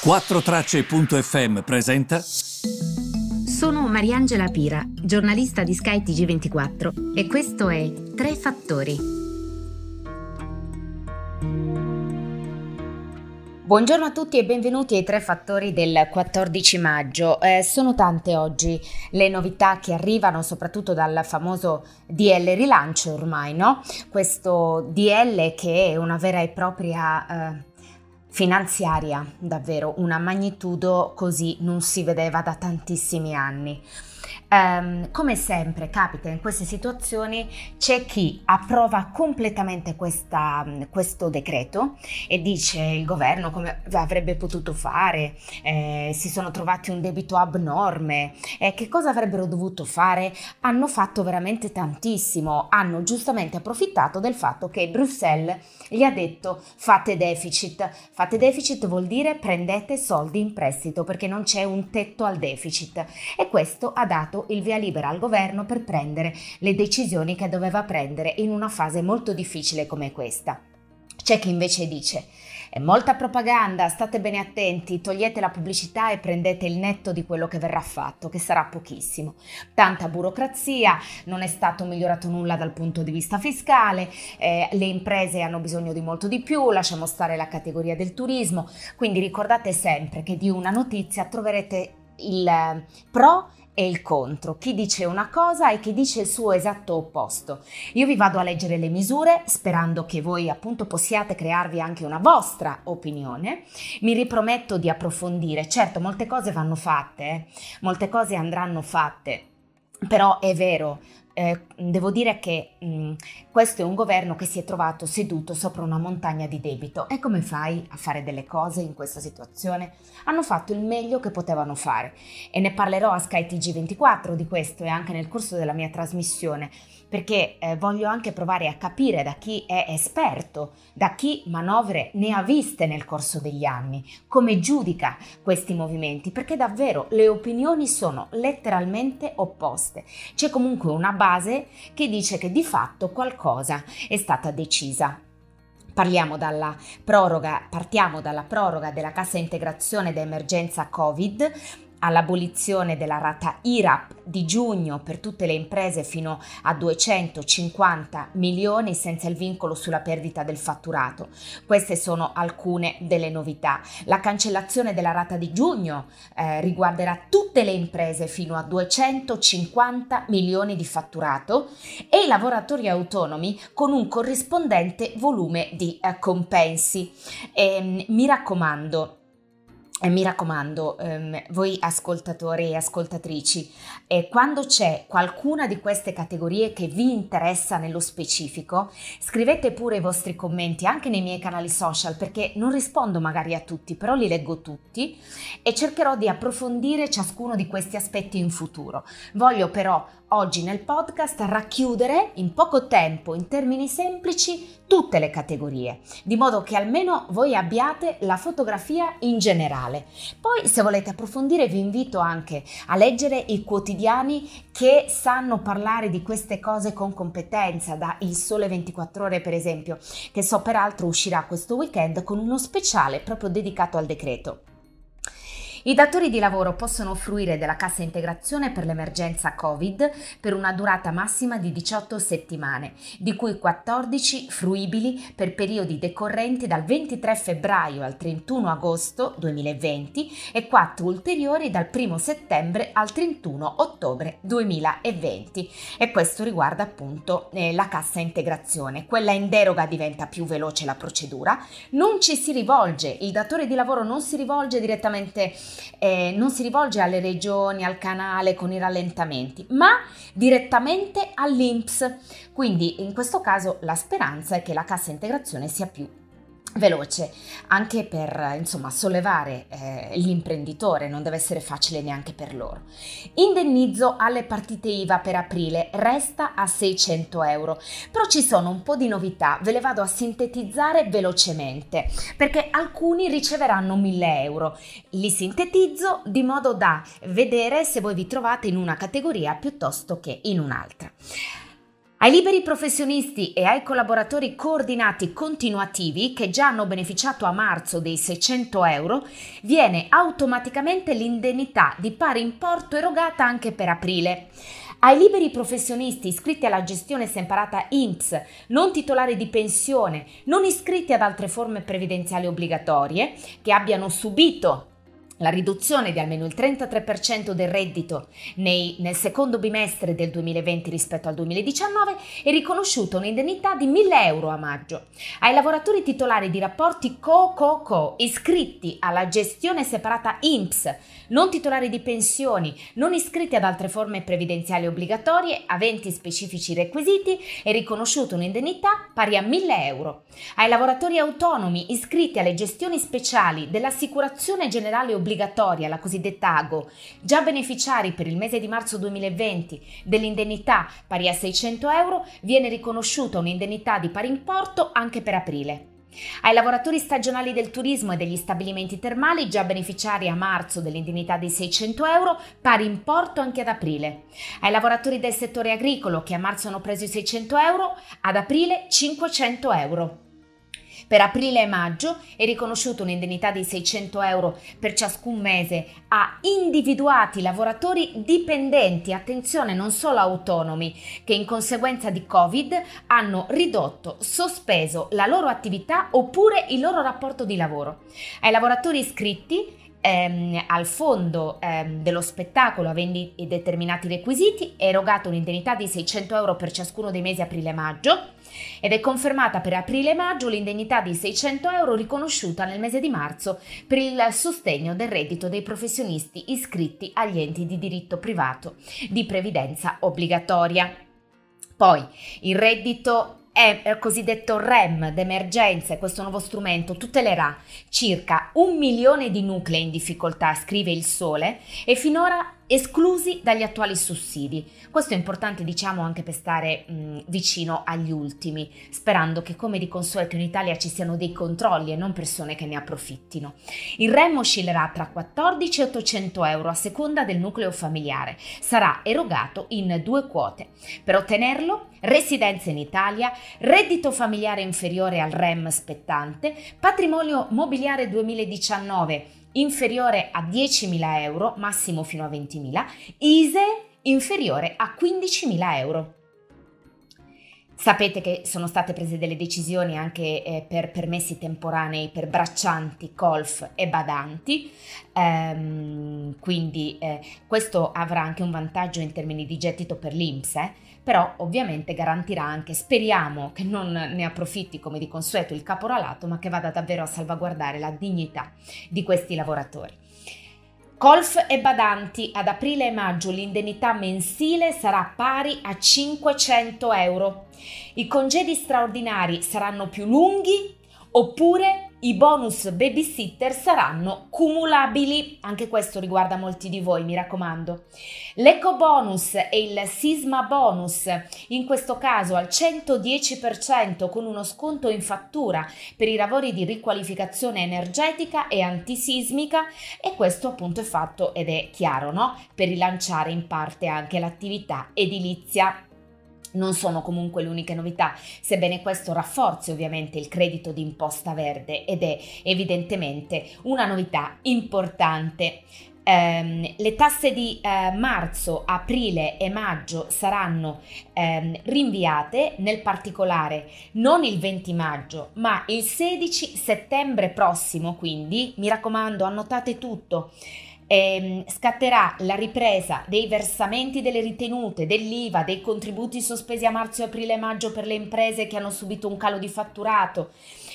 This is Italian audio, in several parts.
4Tracce.fm presenta. Sono Mariangela Pira, giornalista di Sky TG24 e questo è Tre Fattori. Buongiorno a tutti e benvenuti ai Tre Fattori del 14 maggio. Eh, sono tante oggi le novità che arrivano soprattutto dal famoso DL rilancio ormai, no? Questo DL che è una vera e propria... Eh, finanziaria, davvero una magnitudo così non si vedeva da tantissimi anni. Um, come sempre capita in queste situazioni, c'è chi approva completamente questa, questo decreto e dice il governo come avrebbe potuto fare, eh, si sono trovati un debito abnorme, eh, che cosa avrebbero dovuto fare? Hanno fatto veramente tantissimo, hanno giustamente approfittato del fatto che Bruxelles gli ha detto fate deficit, fate deficit vuol dire prendete soldi in prestito perché non c'è un tetto al deficit. E questo ha dato dato il via libera al governo per prendere le decisioni che doveva prendere in una fase molto difficile come questa. C'è chi invece dice è molta propaganda, state bene attenti, togliete la pubblicità e prendete il netto di quello che verrà fatto, che sarà pochissimo. Tanta burocrazia, non è stato migliorato nulla dal punto di vista fiscale, eh, le imprese hanno bisogno di molto di più, lasciamo stare la categoria del turismo, quindi ricordate sempre che di una notizia troverete il eh, pro e il contro, chi dice una cosa e chi dice il suo esatto opposto. Io vi vado a leggere le misure sperando che voi appunto possiate crearvi anche una vostra opinione. Mi riprometto di approfondire, certo molte cose vanno fatte, eh? molte cose andranno fatte, però è vero, eh, devo dire che mh, mm, questo è un governo che si è trovato seduto sopra una montagna di debito. E come fai a fare delle cose in questa situazione? Hanno fatto il meglio che potevano fare e ne parlerò a Sky TG24 di questo e anche nel corso della mia trasmissione perché eh, voglio anche provare a capire da chi è esperto, da chi manovre ne ha viste nel corso degli anni, come giudica questi movimenti, perché davvero le opinioni sono letteralmente opposte. C'è comunque una base che dice che di fatto qualcosa è stata decisa. Parliamo dalla proroga, partiamo dalla proroga della cassa integrazione d'emergenza Covid all'abolizione della rata IRAP di giugno per tutte le imprese fino a 250 milioni senza il vincolo sulla perdita del fatturato. Queste sono alcune delle novità. La cancellazione della rata di giugno eh, riguarderà tutte le imprese fino a 250 milioni di fatturato e i lavoratori autonomi con un corrispondente volume di eh, compensi. E, ehm, mi raccomando, e mi raccomando, ehm, voi ascoltatori e ascoltatrici, eh, quando c'è qualcuna di queste categorie che vi interessa nello specifico, scrivete pure i vostri commenti anche nei miei canali social perché non rispondo magari a tutti, però li leggo tutti e cercherò di approfondire ciascuno di questi aspetti in futuro. Voglio però oggi nel podcast racchiudere in poco tempo, in termini semplici, tutte le categorie, di modo che almeno voi abbiate la fotografia in generale. Poi se volete approfondire vi invito anche a leggere i quotidiani che sanno parlare di queste cose con competenza, da Il Sole 24 ore per esempio, che so peraltro uscirà questo weekend con uno speciale proprio dedicato al decreto. I datori di lavoro possono fruire della cassa integrazione per l'emergenza Covid per una durata massima di 18 settimane, di cui 14 fruibili per periodi decorrenti dal 23 febbraio al 31 agosto 2020 e 4 ulteriori dal 1 settembre al 31 ottobre 2020. E questo riguarda appunto eh, la cassa integrazione. Quella in deroga diventa più veloce la procedura, non ci si rivolge, il datore di lavoro non si rivolge direttamente eh, non si rivolge alle regioni, al canale con i rallentamenti, ma direttamente all'INPS. Quindi in questo caso la speranza è che la cassa integrazione sia più veloce anche per insomma sollevare eh, l'imprenditore non deve essere facile neanche per loro. Indennizzo alle partite IVA per aprile resta a 600 euro. Però ci sono un po' di novità ve le vado a sintetizzare velocemente perché alcuni riceveranno 1000 euro. Li sintetizzo di modo da vedere se voi vi trovate in una categoria piuttosto che in un'altra Ai liberi professionisti e ai collaboratori coordinati continuativi che già hanno beneficiato a marzo dei 600 euro viene automaticamente l'indennità di pari importo erogata anche per aprile. Ai liberi professionisti iscritti alla gestione separata INPS, non titolari di pensione, non iscritti ad altre forme previdenziali obbligatorie, che abbiano subito la riduzione di almeno il 33% del reddito nei, nel secondo bimestre del 2020 rispetto al 2019 è riconosciuta un'indennità di 1000 euro a maggio. Ai lavoratori titolari di rapporti co-co-co iscritti alla gestione separata INPS, non titolari di pensioni, non iscritti ad altre forme previdenziali obbligatorie, aventi specifici requisiti, è riconosciuta un'indennità pari a 1000 euro. Ai lavoratori autonomi iscritti alle gestioni speciali dell'assicurazione generale obbligatoria obbligatoria, la cosiddetta AGO, già beneficiari per il mese di marzo 2020 dell'indennità pari a 600 euro, viene riconosciuta un'indennità di pari importo anche per aprile. Ai lavoratori stagionali del turismo e degli stabilimenti termali, già beneficiari a marzo dell'indennità di 600 euro, pari importo anche ad aprile. Ai lavoratori del settore agricolo che a marzo hanno preso i 600 euro, ad aprile 500 euro. Per aprile e maggio è riconosciuta un'indennità di 600 euro per ciascun mese a individuati lavoratori dipendenti, attenzione non solo autonomi, che in conseguenza di Covid hanno ridotto, sospeso la loro attività oppure il loro rapporto di lavoro. Ai lavoratori iscritti ehm, al fondo ehm, dello spettacolo avendo determinati requisiti è erogata un'indennità di 600 euro per ciascuno dei mesi aprile e maggio ed è confermata per aprile e maggio l'indennità di 600 euro riconosciuta nel mese di marzo per il sostegno del reddito dei professionisti iscritti agli enti di diritto privato di previdenza obbligatoria. Poi il reddito il cosiddetto REM d'emergenza, questo nuovo strumento tutelerà circa un milione di nuclei in difficoltà, scrive il Sole, e finora esclusi dagli attuali sussidi. Questo è importante diciamo anche per stare mh, vicino agli ultimi, sperando che come di consueto in Italia ci siano dei controlli e non persone che ne approfittino. Il REM oscillerà tra 14 e 800 euro a seconda del nucleo familiare, sarà erogato in due quote. Per ottenerlo, residenza in Italia, reddito familiare inferiore al REM spettante, patrimonio mobiliare 2019 inferiore a 10.000 euro, massimo fino a 20.000, ISE inferiore a 15.000 euro. Sapete che sono state prese delle decisioni anche eh, per permessi temporanei per braccianti, colf e badanti, ehm, quindi eh, questo avrà anche un vantaggio in termini di gettito per l'Inps, eh? Però ovviamente garantirà anche, speriamo che non ne approfitti come di consueto il caporalato, ma che vada davvero a salvaguardare la dignità di questi lavoratori. Colf e badanti ad aprile e maggio l'indennità mensile sarà pari a 500 euro. I congedi straordinari saranno più lunghi oppure i bonus babysitter saranno cumulabili, anche questo riguarda molti di voi, mi raccomando. L'eco bonus e il sisma bonus, in questo caso al 110% con uno sconto in fattura per i lavori di riqualificazione energetica e antisismica e questo appunto è fatto ed è chiaro, no? Per rilanciare in parte anche l'attività edilizia non sono comunque le uniche novità, sebbene questo rafforzi ovviamente il credito d'imposta verde ed è evidentemente una novità importante. Um, le tasse di uh, marzo, aprile e maggio saranno um, rinviate, nel particolare non il 20 maggio, ma il 16 settembre prossimo, quindi mi raccomando, annotate tutto ehm, scatterà la ripresa dei versamenti delle ritenute, dell'IVA, dei contributi sospesi a marzo, aprile e maggio per le imprese che hanno subito un calo di fatturato,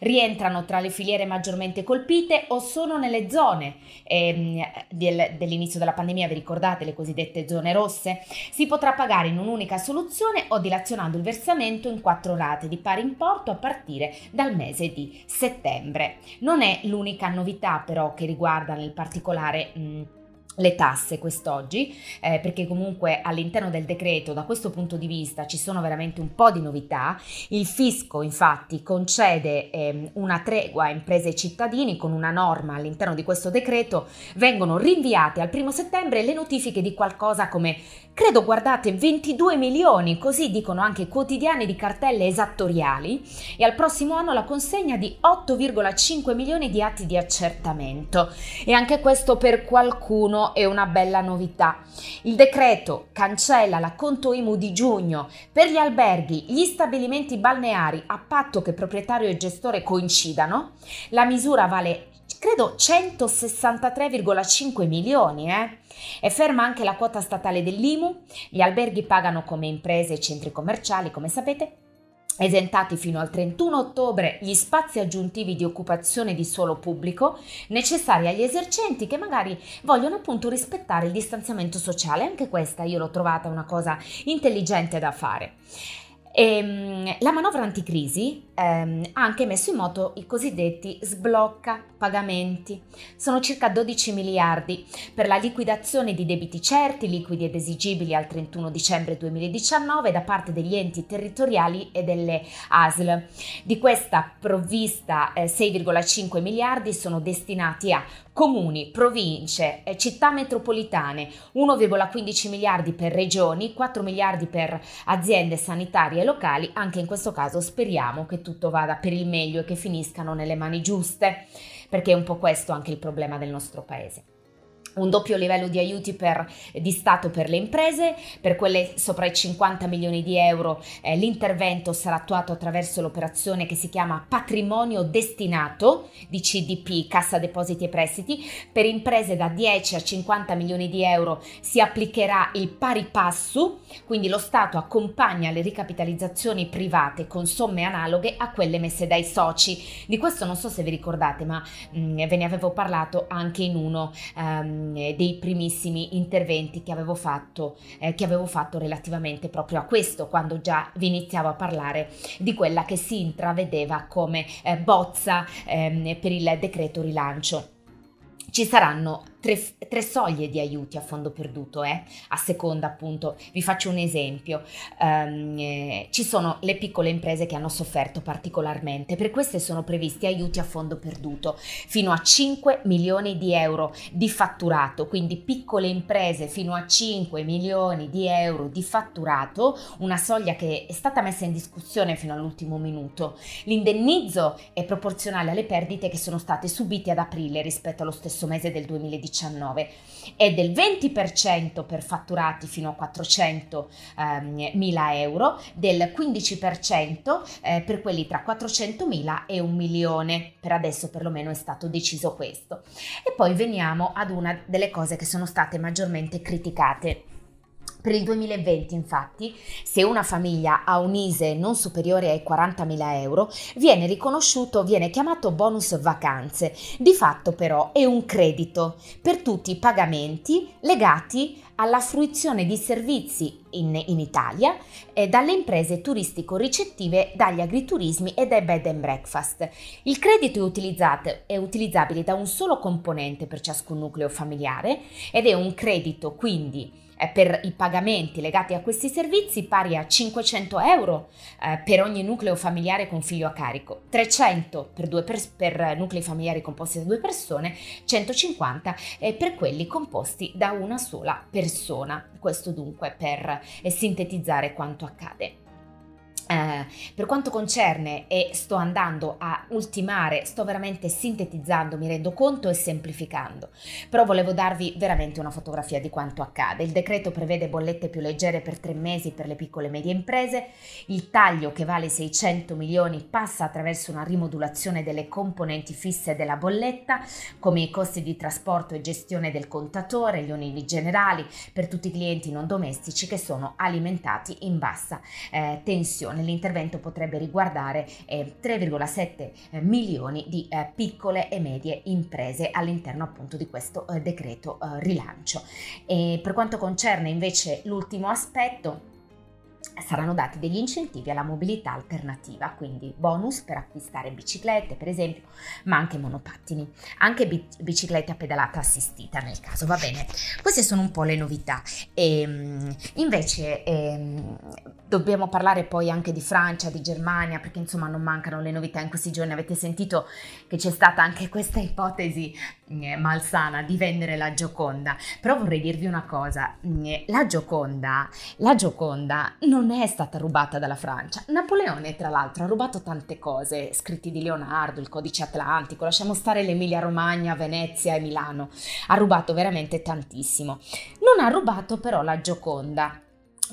rientrano tra le filiere maggiormente colpite o sono nelle zone ehm, del, dell'inizio della pandemia, vi ricordate le cosiddette zone rosse? Si potrà pagare in un'unica soluzione o dilazionando il versamento in quattro rate di pari importo a partire dal mese di settembre. Non è l'unica novità però che riguarda nel particolare mh, le tasse quest'oggi, eh, perché comunque all'interno del decreto da questo punto di vista ci sono veramente un po' di novità. Il fisco infatti concede eh, una tregua a imprese e cittadini con una norma all'interno di questo decreto, vengono rinviate al primo settembre le notifiche di qualcosa come, credo guardate, 22 milioni, così dicono anche i quotidiani di cartelle esattoriali, e al prossimo anno la consegna di 8,5 milioni di atti di accertamento. E anche questo per qualcuno è una bella novità. Il decreto cancella l'acconto IMU di giugno per gli alberghi, gli stabilimenti balneari a patto che proprietario e gestore coincidano. La misura vale credo 163,5 milioni, eh? E ferma anche la quota statale dell'IMU, gli alberghi pagano come imprese e centri commerciali, come sapete, esentati fino al 31 ottobre gli spazi aggiuntivi di occupazione di suolo pubblico necessari agli esercenti che magari vogliono appunto rispettare il distanziamento sociale. Anche questa io l'ho trovata una cosa intelligente da fare. E, ehm, la manovra anticrisi ehm, ha anche messo in moto i cosiddetti sblocca pagamenti. Sono circa 12 miliardi per la liquidazione di debiti certi, liquidi ed esigibili al 31 dicembre 2019 da parte degli enti territoriali e delle ASL. Di questa provvista eh, 6,5 miliardi sono destinati a comuni, province, eh, città metropolitane, 1,15 miliardi per regioni, 4 miliardi per aziende sanitarie locali, anche in questo caso speriamo che tutto vada per il meglio e che finiscano nelle mani giuste, perché è un po' questo anche il problema del nostro paese un doppio livello di aiuti per, di Stato per le imprese, per quelle sopra i 50 milioni di euro eh, l'intervento sarà attuato attraverso l'operazione che si chiama patrimonio destinato di CDP, Cassa Depositi e Prestiti, per imprese da 10 a 50 milioni di euro si applicherà il pari passo, quindi lo Stato accompagna le ricapitalizzazioni private con somme analoghe a quelle messe dai soci. Di questo non so se vi ricordate, ma mh, mm, ve ne avevo parlato anche in uno um, dei primissimi interventi che avevo, fatto, eh, che avevo fatto relativamente proprio a questo, quando già vi iniziavo a parlare di quella che si intravedeva come eh, bozza ehm, per il decreto rilancio. Ci saranno tre, tre, soglie di aiuti a fondo perduto, eh? a seconda appunto, vi faccio un esempio, um, eh, ci sono le piccole imprese che hanno sofferto particolarmente, per queste sono previsti aiuti a fondo perduto fino a 5 milioni di euro di fatturato, quindi piccole imprese fino a 5 milioni di euro di fatturato, una soglia che è stata messa in discussione fino all'ultimo minuto. L'indennizzo è proporzionale alle perdite che sono state subite ad aprile rispetto allo stesso mese del 2019 2019 e del 20% per fatturati fino a 400 ehm, mila euro, del 15% eh, per quelli tra 400 mila e un milione. Per adesso perlomeno è stato deciso questo. E poi veniamo ad una delle cose che sono state maggiormente criticate per il 2020, infatti, se una famiglia ha un ISE non superiore ai 40.000 euro, viene riconosciuto, viene chiamato bonus vacanze. Di fatto però è un credito per tutti i pagamenti legati alla fruizione di servizi in, in Italia eh, dalle imprese turistico-ricettive, dagli agriturismi e dai bed and breakfast. Il credito è, è utilizzabile da un solo componente per ciascun nucleo familiare ed è un credito quindi per i pagamenti legati a questi servizi pari a 500 euro eh, per ogni nucleo familiare con figlio a carico, 300 per, due per, per nuclei familiari composti da due persone, 150 eh, per quelli composti da una sola persona. Questo dunque per eh, sintetizzare quanto accade. Eh, per quanto concerne, e sto andando a ultimare, sto veramente sintetizzando, mi rendo conto e semplificando, però volevo darvi veramente una fotografia di quanto accade. Il decreto prevede bollette più leggere per tre mesi per le piccole e medie imprese, il taglio che vale 600 milioni passa attraverso una rimodulazione delle componenti fisse della bolletta, come i costi di trasporto e gestione del contatore, gli oneri generali per tutti i clienti non domestici che sono alimentati in bassa eh, tensione L'intervento potrebbe riguardare eh, 3,7 eh, milioni di eh, piccole e medie imprese all'interno appunto di questo eh, decreto eh, rilancio. E per quanto concerne invece l'ultimo aspetto, saranno dati degli incentivi alla mobilità alternativa, quindi bonus per acquistare biciclette per esempio, ma anche monopattini, anche bicicletta pedalata assistita nel caso, va bene. Queste sono un po' le novità. E, ehm, invece ehm, dobbiamo parlare poi anche di Francia, di Germania, perché insomma non mancano le novità in questi giorni. Avete sentito che c'è stata anche questa ipotesi malsana di vendere la Gioconda, però vorrei dirvi una cosa, la Gioconda, la Gioconda non è stata rubata dalla Francia. Napoleone, tra l'altro, ha rubato tante cose, scritti di Leonardo, il codice atlantico, lasciamo stare l'Emilia Romagna, Venezia e Milano. Ha rubato veramente tantissimo. Non ha rubato però la Gioconda.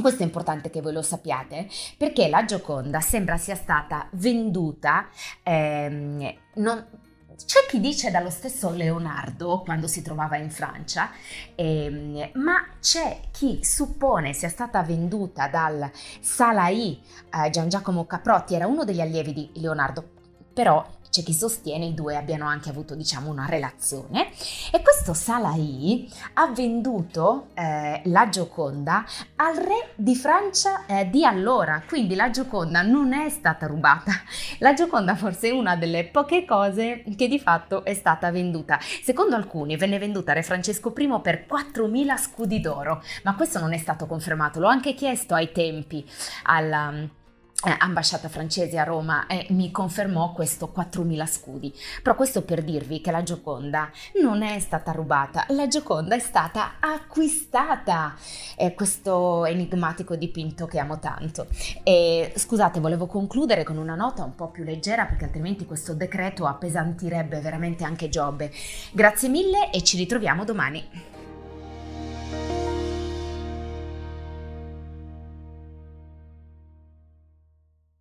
Questo è importante che voi lo sappiate perché la Gioconda sembra sia stata venduta ehm, non, c'è chi dice dallo stesso Leonardo quando si trovava in Francia, ehm, ma c'è chi suppone sia stata venduta dal Salai eh, Gian Giacomo Caprotti, era uno degli allievi di Leonardo, però c'è chi sostiene i due abbiano anche avuto diciamo una relazione. E questo Salai ha venduto eh, la Gioconda al re di Francia eh, di allora, quindi la Gioconda non è stata rubata, la Gioconda forse è una delle poche cose che di fatto è stata venduta. Secondo alcuni venne venduta a re Francesco I per 4.000 scudi d'oro, ma questo non è stato confermato, l'ho anche chiesto ai tempi alla eh, ambasciata francese a Roma e mi confermò questo 4.000 scudi. Però questo per dirvi che la Gioconda non è stata rubata, la Gioconda è stata acquistata. È questo enigmatico dipinto che amo tanto. E scusate, volevo concludere con una nota un po' più leggera perché altrimenti questo decreto appesantirebbe veramente anche Giobbe. Grazie mille e ci ritroviamo domani.